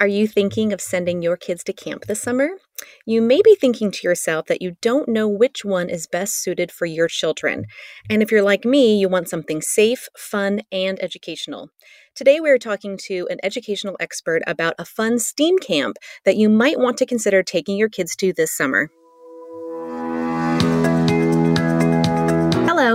Are you thinking of sending your kids to camp this summer? You may be thinking to yourself that you don't know which one is best suited for your children. And if you're like me, you want something safe, fun, and educational. Today, we are talking to an educational expert about a fun STEAM camp that you might want to consider taking your kids to this summer.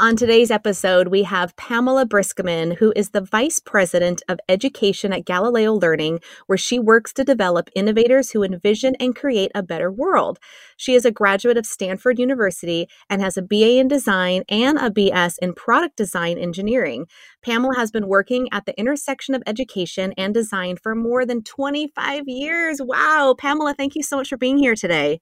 On today's episode, we have Pamela Briskman, who is the Vice President of Education at Galileo Learning, where she works to develop innovators who envision and create a better world. She is a graduate of Stanford University and has a BA in Design and a BS in Product Design Engineering. Pamela has been working at the intersection of education and design for more than 25 years. Wow. Pamela, thank you so much for being here today.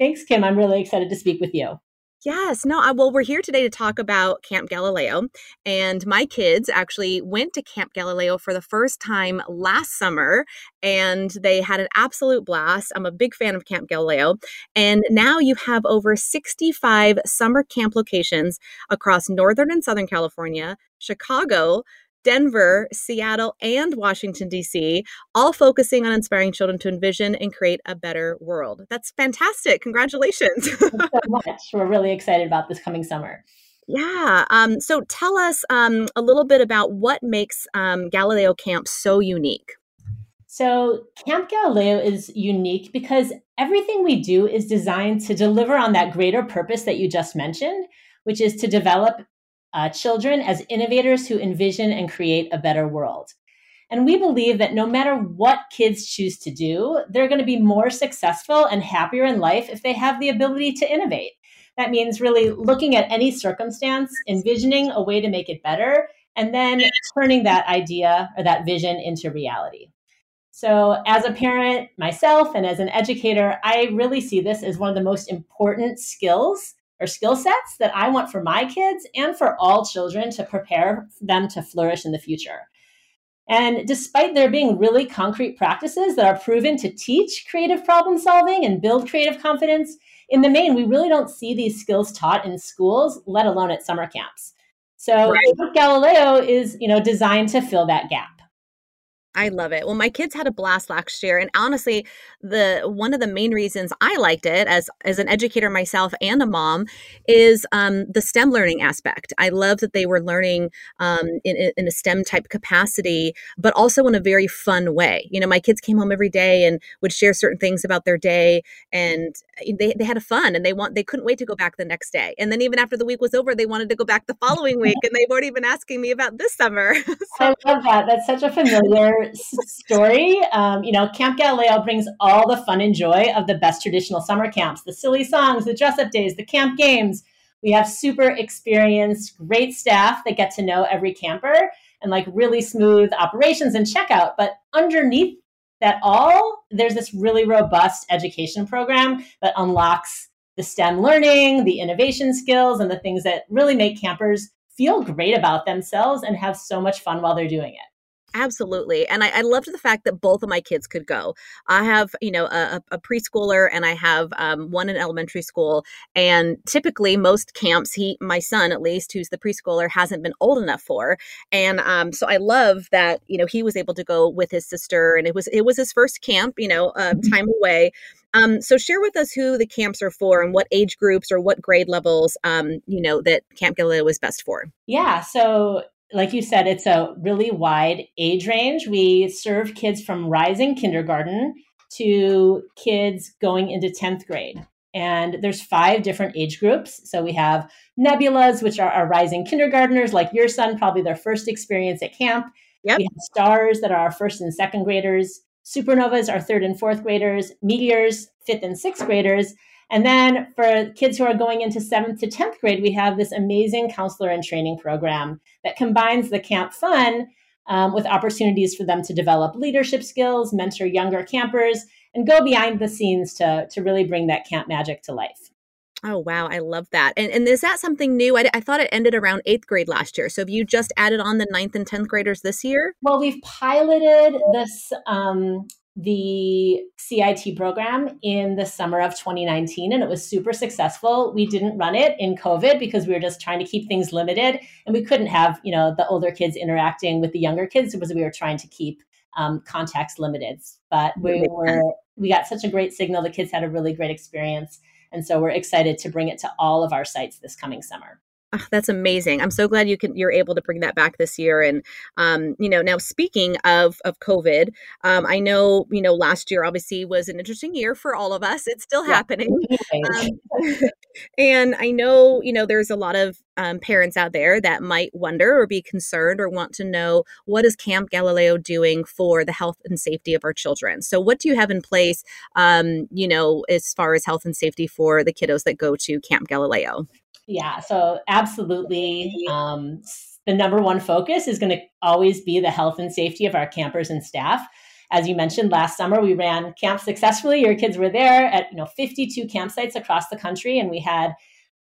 Thanks, Kim. I'm really excited to speak with you. Yes, no, I, well, we're here today to talk about Camp Galileo. And my kids actually went to Camp Galileo for the first time last summer, and they had an absolute blast. I'm a big fan of Camp Galileo. And now you have over 65 summer camp locations across Northern and Southern California, Chicago, Denver, Seattle, and Washington, D.C., all focusing on inspiring children to envision and create a better world. That's fantastic. Congratulations. so much. We're really excited about this coming summer. Yeah. Um, so tell us um, a little bit about what makes um, Galileo Camp so unique. So, Camp Galileo is unique because everything we do is designed to deliver on that greater purpose that you just mentioned, which is to develop uh, children as innovators who envision and create a better world. And we believe that no matter what kids choose to do, they're going to be more successful and happier in life if they have the ability to innovate. That means really looking at any circumstance, envisioning a way to make it better, and then turning that idea or that vision into reality. So, as a parent myself and as an educator, I really see this as one of the most important skills or skill sets that I want for my kids and for all children to prepare them to flourish in the future. And despite there being really concrete practices that are proven to teach creative problem solving and build creative confidence, in the main, we really don't see these skills taught in schools, let alone at summer camps. So right. Galileo is, you know, designed to fill that gap. I love it. Well, my kids had a blast last year, and honestly, the one of the main reasons I liked it as as an educator myself and a mom is um, the STEM learning aspect. I love that they were learning um, in, in a STEM type capacity, but also in a very fun way. You know, my kids came home every day and would share certain things about their day, and uh, they, they had a fun, and they want they couldn't wait to go back the next day. And then even after the week was over, they wanted to go back the following week, and they weren't even asking me about this summer. so, I love that. That's such a familiar story. Um, you know, Camp Galileo brings all the fun and joy of the best traditional summer camps the silly songs, the dress up days, the camp games. We have super experienced, great staff that get to know every camper and like really smooth operations and checkout. But underneath that all, there's this really robust education program that unlocks the STEM learning, the innovation skills, and the things that really make campers feel great about themselves and have so much fun while they're doing it. Absolutely. And I, I, loved the fact that both of my kids could go. I have, you know, a, a preschooler and I have um, one in elementary school. And typically, most camps, he, my son at least, who's the preschooler, hasn't been old enough for. And um, so I love that, you know, he was able to go with his sister and it was, it was his first camp, you know, uh, time away. Um, so share with us who the camps are for and what age groups or what grade levels, um, you know, that Camp Galileo is best for. Yeah. So like you said, it's a really wide age range. We serve kids from rising kindergarten to kids going into 10th grade. And there's five different age groups. So we have nebulas, which are our rising kindergartners, like your son, probably their first experience at camp. Yep. We have stars that are our first and second graders. Supernovas are third and fourth graders. Meteors, fifth and sixth graders. And then for kids who are going into seventh to 10th grade, we have this amazing counselor and training program that combines the camp fun um, with opportunities for them to develop leadership skills, mentor younger campers, and go behind the scenes to, to really bring that camp magic to life. Oh wow, I love that. And and is that something new? I, I, thought it ended around eighth grade last year. So have you just added on the ninth and tenth graders this year? Well, we've piloted this um, the CIT program in the summer of 2019 and it was super successful. We didn't run it in COVID because we were just trying to keep things limited and we couldn't have, you know, the older kids interacting with the younger kids because we were trying to keep um, contacts limited. But we were we got such a great signal. The kids had a really great experience. And so we're excited to bring it to all of our sites this coming summer. Oh, that's amazing. I'm so glad you can you're able to bring that back this year. And um, you know, now speaking of of COVID, um, I know you know last year obviously was an interesting year for all of us. It's still yeah. happening, um, and I know you know there's a lot of um, parents out there that might wonder or be concerned or want to know what is Camp Galileo doing for the health and safety of our children. So, what do you have in place? Um, you know, as far as health and safety for the kiddos that go to Camp Galileo. Yeah, so absolutely. Um, the number one focus is going to always be the health and safety of our campers and staff. As you mentioned, last summer we ran camp successfully. Your kids were there at you know 52 campsites across the country, and we had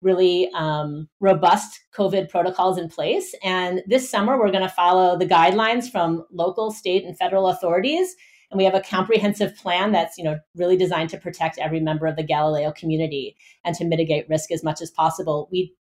really um, robust COVID protocols in place. And this summer we're going to follow the guidelines from local, state, and federal authorities and we have a comprehensive plan that's you know really designed to protect every member of the Galileo community and to mitigate risk as much as possible. We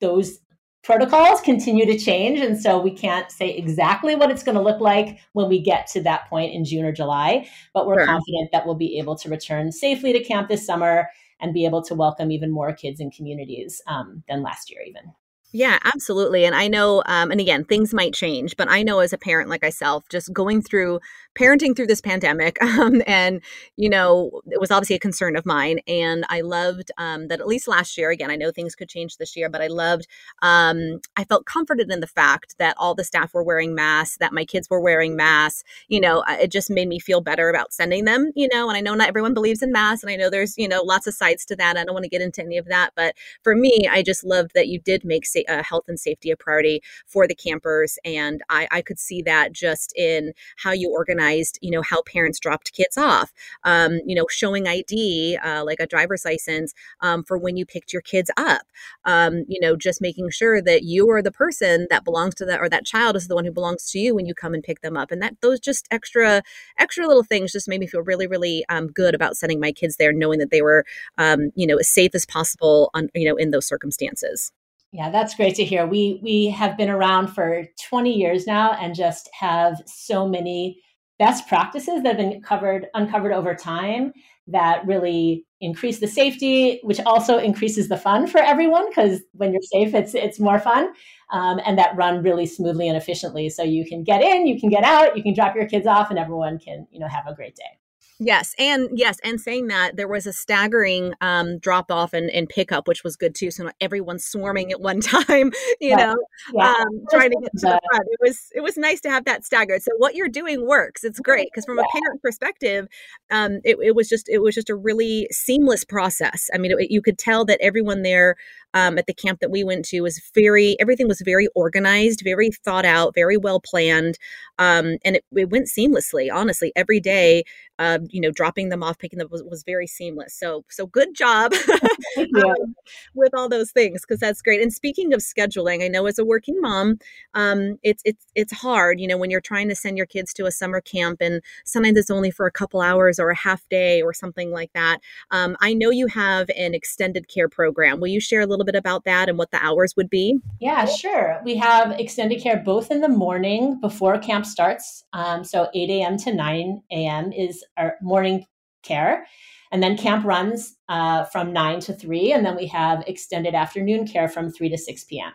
those protocols continue to change and so we can't say exactly what it's going to look like when we get to that point in June or July, but we're sure. confident that we'll be able to return safely to camp this summer and be able to welcome even more kids and communities um, than last year even. Yeah, absolutely. And I know, um, and again, things might change, but I know as a parent like myself, just going through parenting through this pandemic, um, and, you know, it was obviously a concern of mine. And I loved um, that at least last year, again, I know things could change this year, but I loved, um, I felt comforted in the fact that all the staff were wearing masks, that my kids were wearing masks. You know, it just made me feel better about sending them, you know, and I know not everyone believes in masks, and I know there's, you know, lots of sides to that. I don't want to get into any of that. But for me, I just loved that you did make uh, health and safety a priority for the campers. And I, I could see that just in how you organized, you know, how parents dropped kids off, um, you know, showing ID, uh, like a driver's license um, for when you picked your kids up, um, you know, just making sure that you are the person that belongs to that or that child is the one who belongs to you when you come and pick them up. And that those just extra, extra little things just made me feel really, really um, good about sending my kids there, knowing that they were, um, you know, as safe as possible on, you know, in those circumstances. Yeah, that's great to hear. We we have been around for 20 years now and just have so many best practices that have been covered uncovered over time that really increase the safety, which also increases the fun for everyone because when you're safe, it's it's more fun, um, and that run really smoothly and efficiently. So you can get in, you can get out, you can drop your kids off, and everyone can you know have a great day. Yes, and yes, and saying that there was a staggering um, drop off and, and pickup, which was good too. So not everyone's swarming at one time, you know, yeah. um, trying to get to the front. It was it was nice to have that staggered. So what you're doing works. It's great because from yeah. a parent perspective, um, it, it was just it was just a really seamless process. I mean, it, you could tell that everyone there um, at the camp that we went to was very everything was very organized, very thought out, very well planned, um, and it, it went seamlessly. Honestly, every day uh, you know, dropping them off, picking them was, was very seamless. So, so good job um, with all those things because that's great. And speaking of scheduling, I know as a working mom, um, it's it's it's hard, you know, when you're trying to send your kids to a summer camp and sometimes it's only for a couple hours or a half day or something like that. Um, I know you have an extended care program. Will you share a little bit about that and what the hours would be? Yeah, sure. We have extended care both in the morning before camp starts, um, so 8 a.m. to 9 a.m. is our morning care. And then camp runs uh, from 9 to 3. And then we have extended afternoon care from 3 to 6 p.m.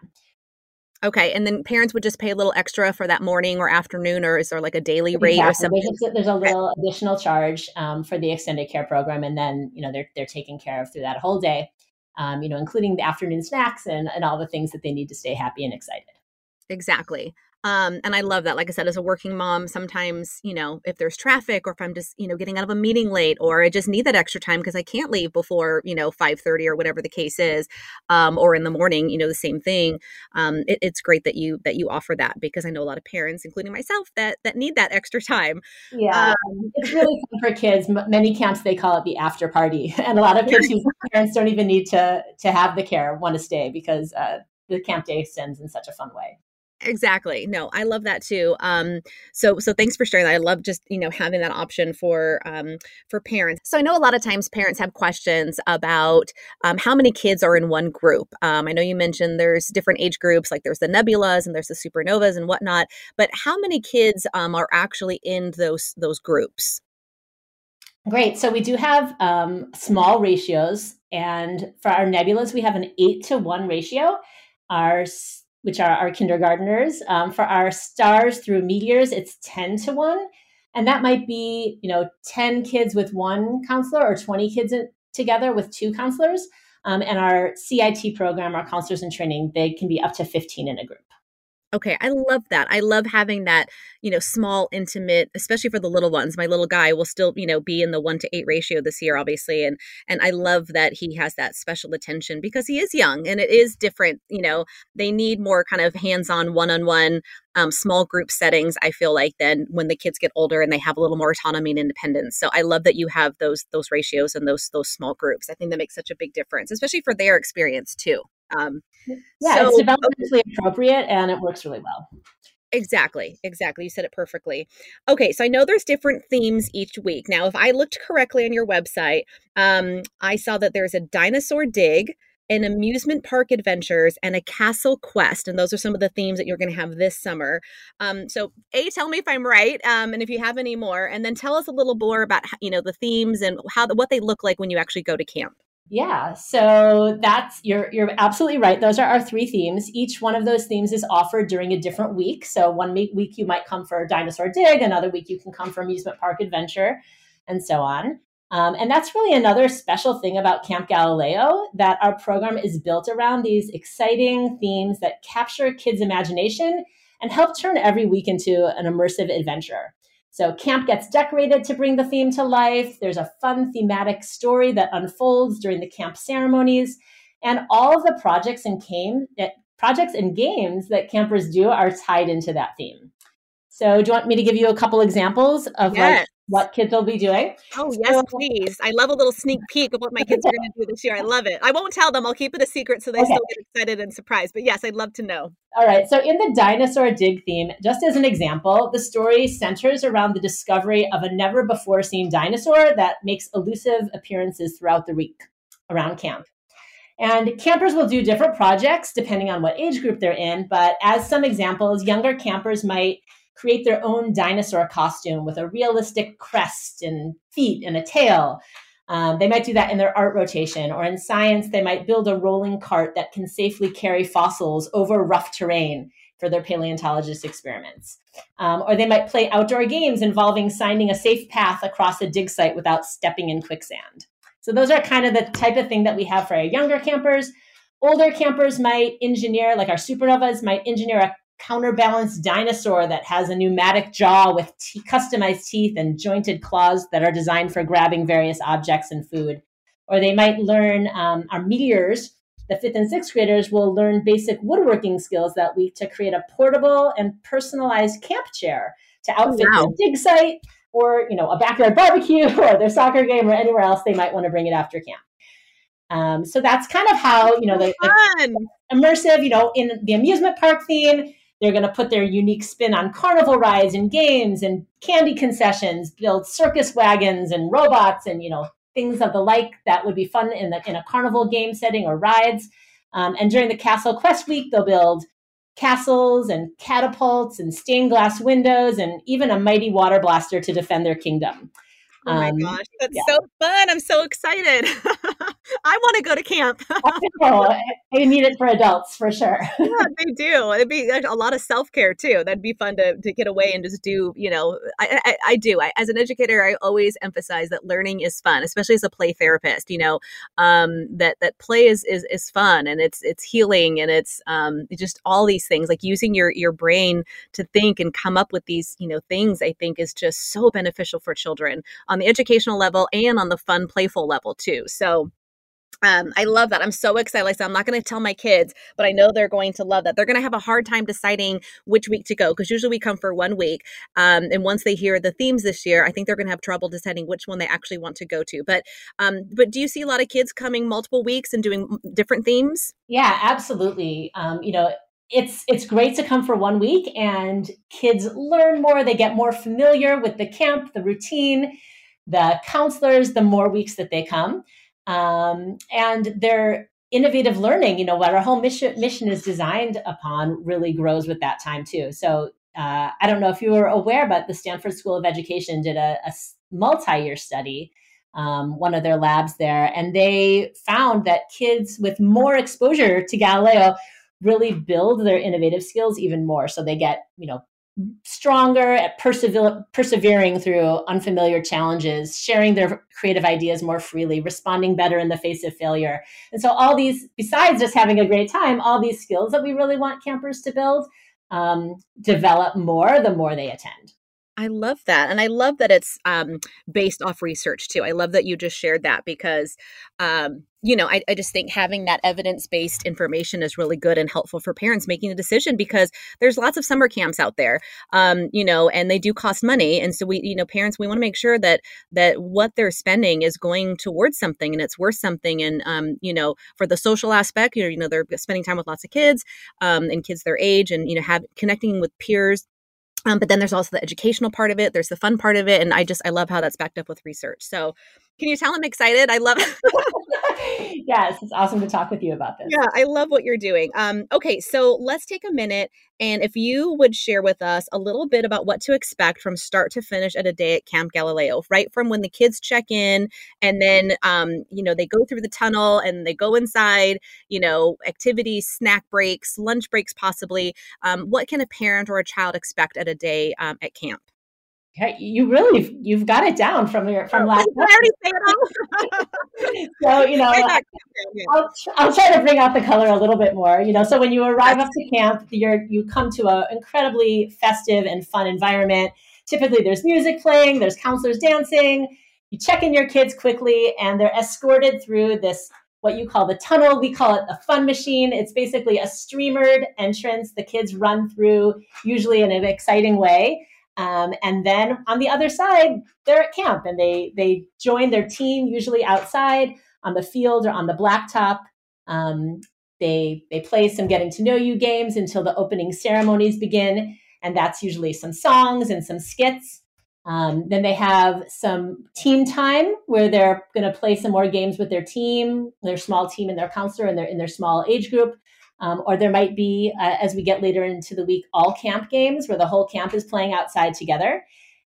Okay, and then parents would just pay a little extra for that morning or afternoon, or is there like a daily rate exactly. or something? There's a, there's a little additional charge um, for the extended care program, and then you know they're they're taken care of through that whole day, um, you know, including the afternoon snacks and and all the things that they need to stay happy and excited. Exactly. Um, and I love that. Like I said, as a working mom, sometimes, you know, if there's traffic or if I'm just, you know, getting out of a meeting late or I just need that extra time because I can't leave before, you know, 5.30 or whatever the case is, um, or in the morning, you know, the same thing. Um, it, it's great that you, that you offer that because I know a lot of parents, including myself, that, that need that extra time. Yeah. Um, it's really fun for kids. Many camps, they call it the after party. And a lot of kids whose parents don't even need to, to have the care want to stay because, uh, the camp day extends in such a fun way exactly no i love that too um so so thanks for sharing that i love just you know having that option for um for parents so i know a lot of times parents have questions about um, how many kids are in one group um, i know you mentioned there's different age groups like there's the nebulas and there's the supernovas and whatnot but how many kids um, are actually in those those groups Great. So we do have um, small ratios, and for our nebulas, we have an eight to one ratio. Our which are our kindergarteners. Um, for our stars through meteors, it's 10 to 1. And that might be, you know, 10 kids with one counselor or 20 kids in, together with two counselors. Um, and our CIT program, our counselors in training, they can be up to 15 in a group. Okay, I love that. I love having that, you know, small, intimate, especially for the little ones. My little guy will still, you know, be in the one to eight ratio this year, obviously, and and I love that he has that special attention because he is young and it is different. You know, they need more kind of hands-on, one-on-one, um, small group settings. I feel like than when the kids get older and they have a little more autonomy and independence. So I love that you have those those ratios and those those small groups. I think that makes such a big difference, especially for their experience too. Um, yeah, so, it's developmentally appropriate and it works really well. Exactly, exactly. You said it perfectly. Okay, so I know there's different themes each week. Now, if I looked correctly on your website, um, I saw that there's a dinosaur dig, an amusement park adventures, and a castle quest, and those are some of the themes that you're going to have this summer. Um, so, a tell me if I'm right, um, and if you have any more, and then tell us a little more about you know the themes and how what they look like when you actually go to camp. Yeah, so that's you're you're absolutely right. Those are our three themes. Each one of those themes is offered during a different week. So one week, you might come for dinosaur dig, another week you can come for amusement park adventure, and so on. Um, and that's really another special thing about Camp Galileo that our program is built around these exciting themes that capture kids' imagination and help turn every week into an immersive adventure. So camp gets decorated to bring the theme to life. There's a fun thematic story that unfolds during the camp ceremonies. And all of the projects and game eh, projects and games that campers do are tied into that theme. So do you want me to give you a couple examples of yes. like what kids will be doing. Oh, yes, so, please. I love a little sneak peek of what my kids are going to do this year. I love it. I won't tell them. I'll keep it a secret so they okay. still get excited and surprised. But yes, I'd love to know. All right. So, in the dinosaur dig theme, just as an example, the story centers around the discovery of a never before seen dinosaur that makes elusive appearances throughout the week around camp. And campers will do different projects depending on what age group they're in. But as some examples, younger campers might create their own dinosaur costume with a realistic crest and feet and a tail. Um, they might do that in their art rotation, or in science, they might build a rolling cart that can safely carry fossils over rough terrain for their paleontologist experiments. Um, or they might play outdoor games involving finding a safe path across a dig site without stepping in quicksand. So, those are kind of the type of thing that we have for our younger campers. Older campers might engineer, like our supernovas, might engineer a counterbalanced dinosaur that has a pneumatic jaw with t- customized teeth and jointed claws that are designed for grabbing various objects and food. Or they might learn um, our meteors. The fifth and sixth graders will learn basic woodworking skills that week to create a portable and personalized camp chair to outfit wow. their dig site or you know a backyard barbecue or their soccer game or anywhere else they might want to bring it after camp. Um, so that's kind of how you know the, the immersive. You know, in the amusement park theme, they're going to put their unique spin on carnival rides and games and candy concessions, build circus wagons and robots and, you know, things of the like that would be fun in, the, in a carnival game setting or rides. Um, and during the Castle Quest Week, they'll build castles and catapults and stained glass windows and even a mighty water blaster to defend their kingdom. Oh my um, gosh, that's yeah. so fun. I'm so excited. I want to go to camp. oh, they need it for adults for sure. yeah, they do. It'd be a lot of self care too. That'd be fun to, to get away and just do. You know, I I, I do. I, as an educator, I always emphasize that learning is fun, especially as a play therapist. You know, um, that that play is is is fun and it's it's healing and it's um, just all these things like using your your brain to think and come up with these you know things. I think is just so beneficial for children on the educational level and on the fun, playful level too. So um, I love that. I'm so excited. Like I said, I'm not going to tell my kids, but I know they're going to love that. They're going to have a hard time deciding which week to go because usually we come for one week. Um, and once they hear the themes this year, I think they're going to have trouble deciding which one they actually want to go to. But um, but do you see a lot of kids coming multiple weeks and doing different themes? Yeah, absolutely. Um, you know, it's it's great to come for one week and kids learn more. They get more familiar with the camp, the routine, the counselors. The more weeks that they come um, and their innovative learning you know what our whole mission mission is designed upon really grows with that time too so uh, i don't know if you were aware but the stanford school of education did a, a multi-year study um, one of their labs there and they found that kids with more exposure to galileo really build their innovative skills even more so they get you know stronger at persever- persevering through unfamiliar challenges, sharing their creative ideas more freely, responding better in the face of failure. And so, all these, besides just having a great time, all these skills that we really want campers to build um, develop more the more they attend. I love that. And I love that it's um, based off research too. I love that you just shared that because, um, you know, I, I just think having that evidence based information is really good and helpful for parents making a decision because there's lots of summer camps out there, um, you know, and they do cost money. And so we, you know, parents, we want to make sure that that what they're spending is going towards something and it's worth something. And, um, you know, for the social aspect, you know, you know, they're spending time with lots of kids um, and kids their age and, you know, have connecting with peers um, but then there's also the educational part of it. There's the fun part of it, and I just I love how that's backed up with research. So, can you tell I'm excited? I love it. yes, it's awesome to talk with you about this. Yeah, I love what you're doing. Um, okay, so let's take a minute, and if you would share with us a little bit about what to expect from start to finish at a day at Camp Galileo, right from when the kids check in, and then um, you know they go through the tunnel and they go inside. You know, activities, snack breaks, lunch breaks, possibly. Um, what can a parent or a child expect at a day um, at camp? You really you've got it down from your from oh, last. I already say it all. so you know, I'll, I'll try to bring out the color a little bit more. You know, so when you arrive up to camp, you're you come to an incredibly festive and fun environment. Typically, there's music playing, there's counselors dancing. You check in your kids quickly, and they're escorted through this what you call the tunnel. We call it the fun machine. It's basically a streamered entrance the kids run through, usually in an exciting way. Um, and then on the other side, they're at camp and they they join their team usually outside on the field or on the blacktop. Um, they they play some getting to know you games until the opening ceremonies begin, and that's usually some songs and some skits. Um, then they have some team time where they're going to play some more games with their team, their small team and their counselor, and their in their small age group. Um, or there might be, uh, as we get later into the week, all camp games where the whole camp is playing outside together.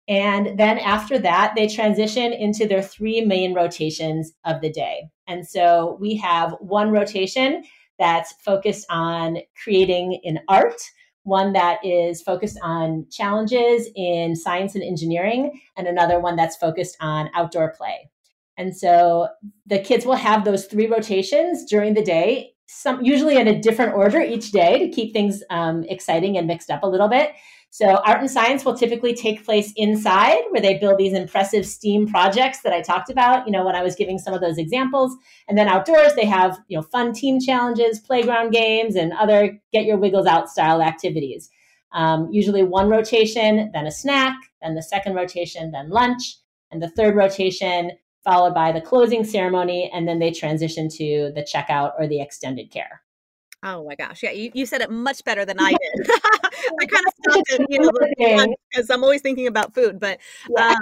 And then after that, they transition into their three main rotations of the day. And so we have one rotation that's focused on creating in art, one that is focused on challenges in science and engineering, and another one that's focused on outdoor play. And so the kids will have those three rotations during the day some usually in a different order each day to keep things um, exciting and mixed up a little bit. So art and science will typically take place inside where they build these impressive STEAM projects that I talked about, you know, when I was giving some of those examples. And then outdoors, they have, you know, fun team challenges, playground games, and other get your wiggles out style activities. Um, usually one rotation, then a snack, then the second rotation, then lunch, and the third rotation followed by the closing ceremony, and then they transition to the checkout or the extended care. Oh my gosh. Yeah, you, you said it much better than I did. I kind of to you know because I'm always thinking about food. But um,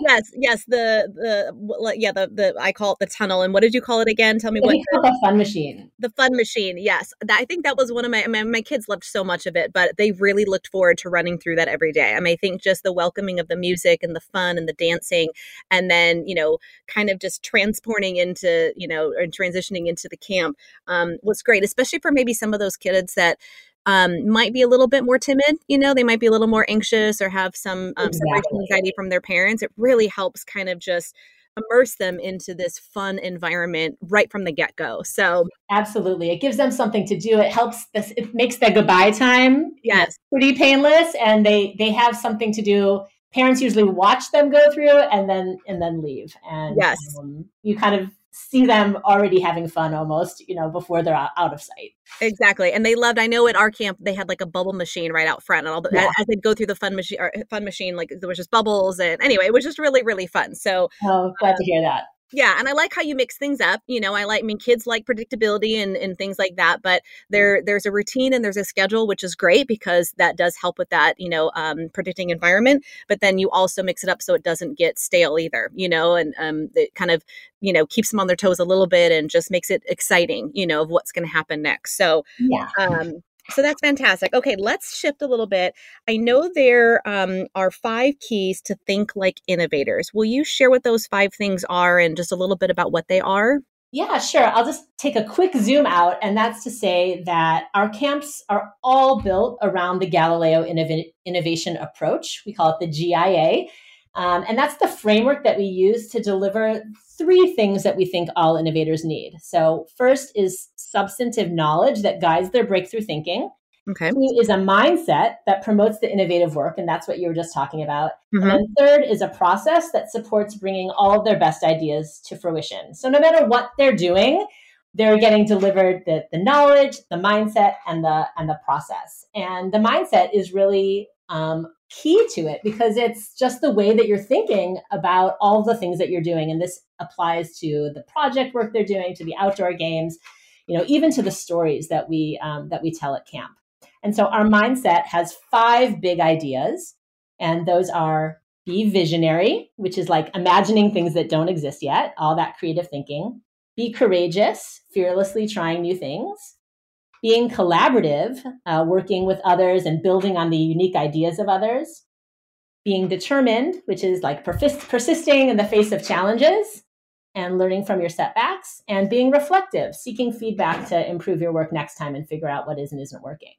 yes, yes, the the yeah the the I call it the tunnel. And what did you call it again? Tell me what the fun machine. The fun machine. Yes, that, I think that was one of my, my my kids loved so much of it, but they really looked forward to running through that every day. I mean, I think just the welcoming of the music and the fun and the dancing, and then you know, kind of just transporting into you know and transitioning into the camp um, was great, especially for maybe some of those kids that um, might be a little bit more timid. You know, they might be a little more anxious or have some um, separation anxiety from their parents. It really helps kind of just immerse them into this fun environment right from the get go. So absolutely, it gives them something to do. It helps this. It makes their goodbye time yes pretty painless, and they they have something to do. Parents usually watch them go through and then and then leave, and yes, um, you kind of see them already having fun almost, you know, before they're out of sight. Exactly. And they loved, I know at our camp, they had like a bubble machine right out front and all the, yeah. as they'd go through the fun machine, fun machine, like there was just bubbles. And anyway, it was just really, really fun. So, oh, glad uh, to hear that yeah and i like how you mix things up you know i like i mean kids like predictability and, and things like that but there there's a routine and there's a schedule which is great because that does help with that you know um, predicting environment but then you also mix it up so it doesn't get stale either you know and um, it kind of you know keeps them on their toes a little bit and just makes it exciting you know of what's going to happen next so yeah. um, so that's fantastic. Okay, let's shift a little bit. I know there um, are five keys to think like innovators. Will you share what those five things are and just a little bit about what they are? Yeah, sure. I'll just take a quick zoom out, and that's to say that our camps are all built around the Galileo innov- innovation approach. We call it the GIA. Um, and that's the framework that we use to deliver three things that we think all innovators need. So, first is substantive knowledge that guides their breakthrough thinking. Okay. Two is a mindset that promotes the innovative work, and that's what you were just talking about. Mm-hmm. And third is a process that supports bringing all of their best ideas to fruition. So, no matter what they're doing, they're getting delivered the, the knowledge, the mindset, and the and the process. And the mindset is really um, key to it because it's just the way that you're thinking about all the things that you're doing. And this applies to the project work they're doing, to the outdoor games, you know, even to the stories that we um, that we tell at camp. And so our mindset has five big ideas, and those are be visionary, which is like imagining things that don't exist yet, all that creative thinking. Be courageous, fearlessly trying new things being collaborative, uh, working with others and building on the unique ideas of others, being determined, which is like persist- persisting in the face of challenges and learning from your setbacks, and being reflective, seeking feedback to improve your work next time and figure out what is and isn't working.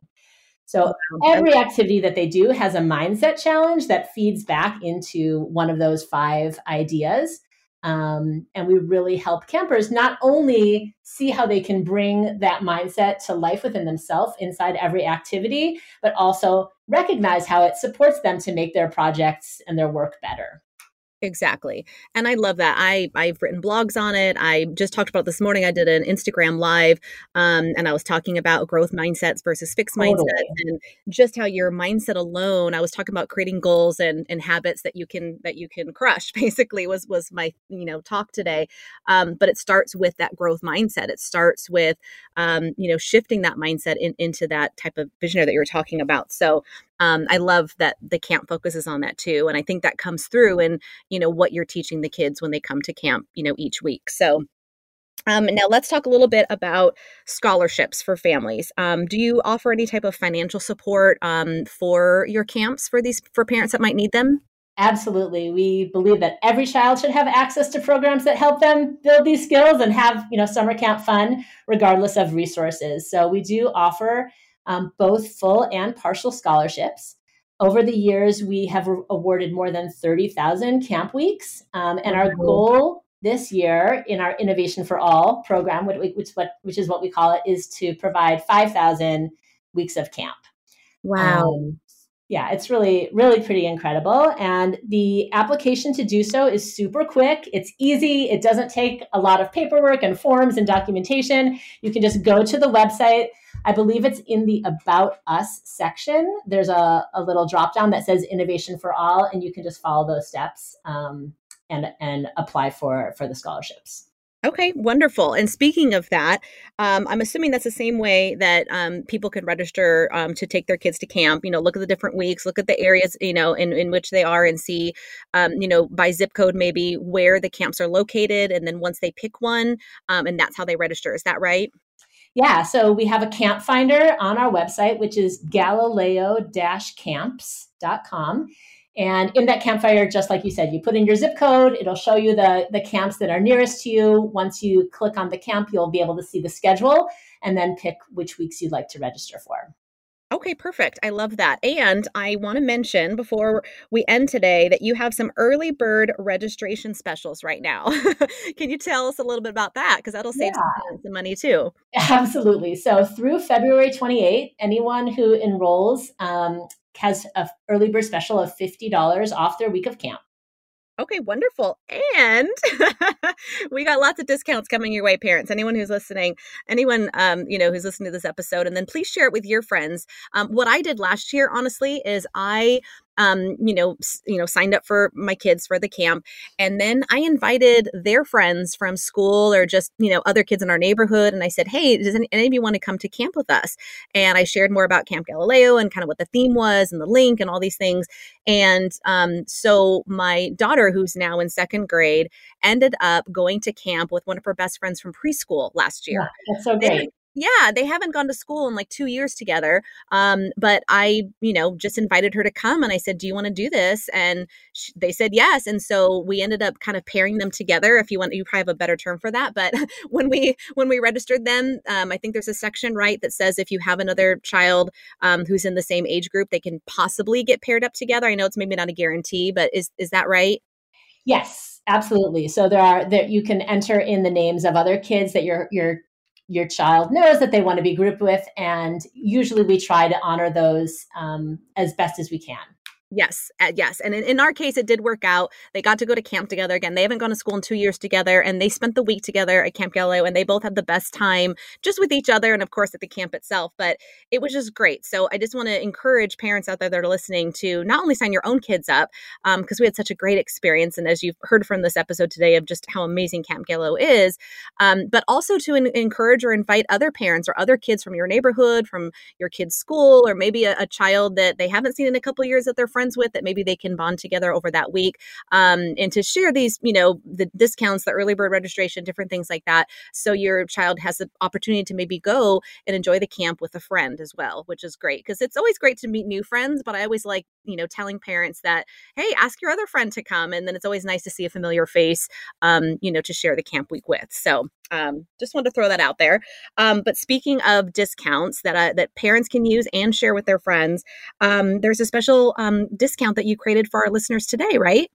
So every activity that they do has a mindset challenge that feeds back into one of those five ideas. Um, and we really help campers not only see how they can bring that mindset to life within themselves inside every activity, but also recognize how it supports them to make their projects and their work better. Exactly. And I love that. I, I've written blogs on it. I just talked about this morning. I did an Instagram live um, and I was talking about growth mindsets versus fixed totally. mindsets and just how your mindset alone, I was talking about creating goals and, and habits that you can that you can crush basically was was my you know talk today. Um, but it starts with that growth mindset. It starts with um, you know shifting that mindset in, into that type of visionary that you were talking about. So um, I love that the camp focuses on that too, and I think that comes through in you know what you're teaching the kids when they come to camp, you know, each week. So. Um, now let's talk a little bit about scholarships for families. Um, do you offer any type of financial support um, for your camps for these for parents that might need them? Absolutely. We believe that every child should have access to programs that help them build these skills and have, you know, summer camp fun regardless of resources. So we do offer um, both full and partial scholarships. Over the years, we have awarded more than 30,000 camp weeks. Um, and our goal this year in our Innovation for All program, which, what, which is what we call it, is to provide 5,000 weeks of camp. Wow. Um, yeah, it's really, really pretty incredible. And the application to do so is super quick. It's easy. It doesn't take a lot of paperwork and forms and documentation. You can just go to the website. I believe it's in the About Us section. There's a, a little drop down that says Innovation for All, and you can just follow those steps um, and, and apply for, for the scholarships. Okay, wonderful. And speaking of that, um, I'm assuming that's the same way that um, people can register um, to take their kids to camp. You know, look at the different weeks, look at the areas, you know, in, in which they are and see, um, you know, by zip code maybe where the camps are located. And then once they pick one, um, and that's how they register. Is that right? Yeah, so we have a camp finder on our website, which is galileo camps.com. And in that camp finder, just like you said, you put in your zip code, it'll show you the, the camps that are nearest to you. Once you click on the camp, you'll be able to see the schedule and then pick which weeks you'd like to register for. Okay, perfect. I love that. And I want to mention before we end today that you have some early bird registration specials right now. Can you tell us a little bit about that? Because that'll save yeah. some money too. Absolutely. So through February 28, anyone who enrolls um, has an early bird special of $50 off their week of camp. Okay, wonderful. And we got lots of discounts coming your way, parents. Anyone who's listening, anyone um, you know who's listening to this episode, and then please share it with your friends. Um, what I did last year, honestly, is I um, you know, s- you know, signed up for my kids for the camp, and then I invited their friends from school or just you know other kids in our neighborhood, and I said, hey, does any, any of you want to come to camp with us? And I shared more about Camp Galileo and kind of what the theme was and the link and all these things. And um, so my daughter, who's now in second grade, ended up going to camp with one of her best friends from preschool last year. Yeah, that's so great yeah, they haven't gone to school in like two years together. Um, but I, you know, just invited her to come and I said, Do you want to do this? And they said yes. And so we ended up kind of pairing them together. If you want, you probably have a better term for that. But when we when we registered them, um, I think there's a section right that says if you have another child um, who's in the same age group, they can possibly get paired up together. I know it's maybe not a guarantee, but is is that right? Yes, absolutely. So there are there you can enter in the names of other kids that your your your child knows that they want to be grouped with. And usually we try to honor those um, as best as we can. Yes, yes. And in, in, our case, it did work out. They got to go to camp together again. They haven't gone to school in two years together, and they spent the week together at Camp Galileo, and they both had the best time just with each other and, of course, at the camp itself. But it was just great. So I just want to encourage parents out there that are listening to not only sign your own kids up, because um, we had such a great experience. And as you've heard from this episode today of just how amazing Camp Galileo is, um, but also to in- encourage or invite other parents or other kids from your neighborhood, from your kid's school, or maybe a, a child that they haven't seen in a couple years that they're friends with that maybe they can bond together over that week um, and to share these you know the discounts the early bird registration different things like that. So your child has the opportunity to maybe go and enjoy the camp with a friend as well which is great because it's always great to meet new friends but i always like you know telling parents that hey ask your other friend to come and then it's always nice to see a familiar face um, you know to share the camp week with so um, just wanted to throw that out there. Um, but speaking of discounts that uh, that parents can use and share with their friends, um, there's a special um, discount that you created for our listeners today, right?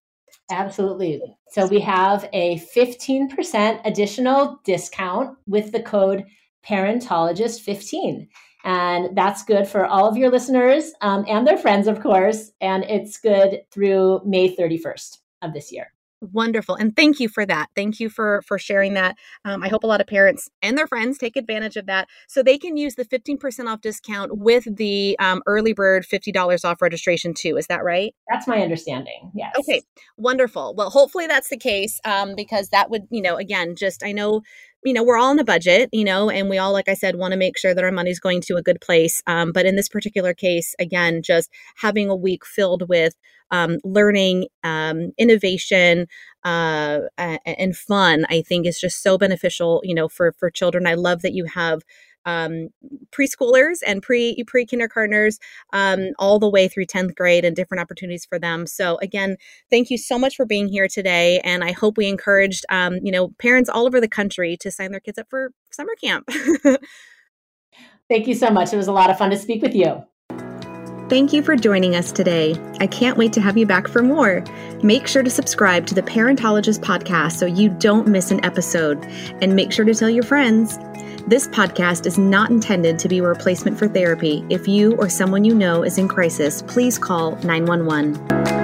Absolutely. So we have a 15% additional discount with the code parentologist15. And that's good for all of your listeners um, and their friends, of course. And it's good through May 31st of this year. Wonderful. And thank you for that. Thank you for for sharing that. Um, I hope a lot of parents and their friends take advantage of that so they can use the 15% off discount with the um, early bird $50 off registration too. Is that right? That's my understanding. Yes. Okay. Wonderful. Well, hopefully that's the case um, because that would, you know, again, just I know you know, we're all on a budget, you know, and we all, like I said, want to make sure that our money's going to a good place. Um, but in this particular case, again, just having a week filled with um, learning, um, innovation, uh, and fun, I think is just so beneficial, you know, for for children. I love that you have um, preschoolers and pre pre kindergartners um, all the way through 10th grade and different opportunities for them so again thank you so much for being here today and i hope we encouraged um, you know parents all over the country to sign their kids up for summer camp thank you so much it was a lot of fun to speak with you Thank you for joining us today. I can't wait to have you back for more. Make sure to subscribe to the Parentologist podcast so you don't miss an episode. And make sure to tell your friends. This podcast is not intended to be a replacement for therapy. If you or someone you know is in crisis, please call 911.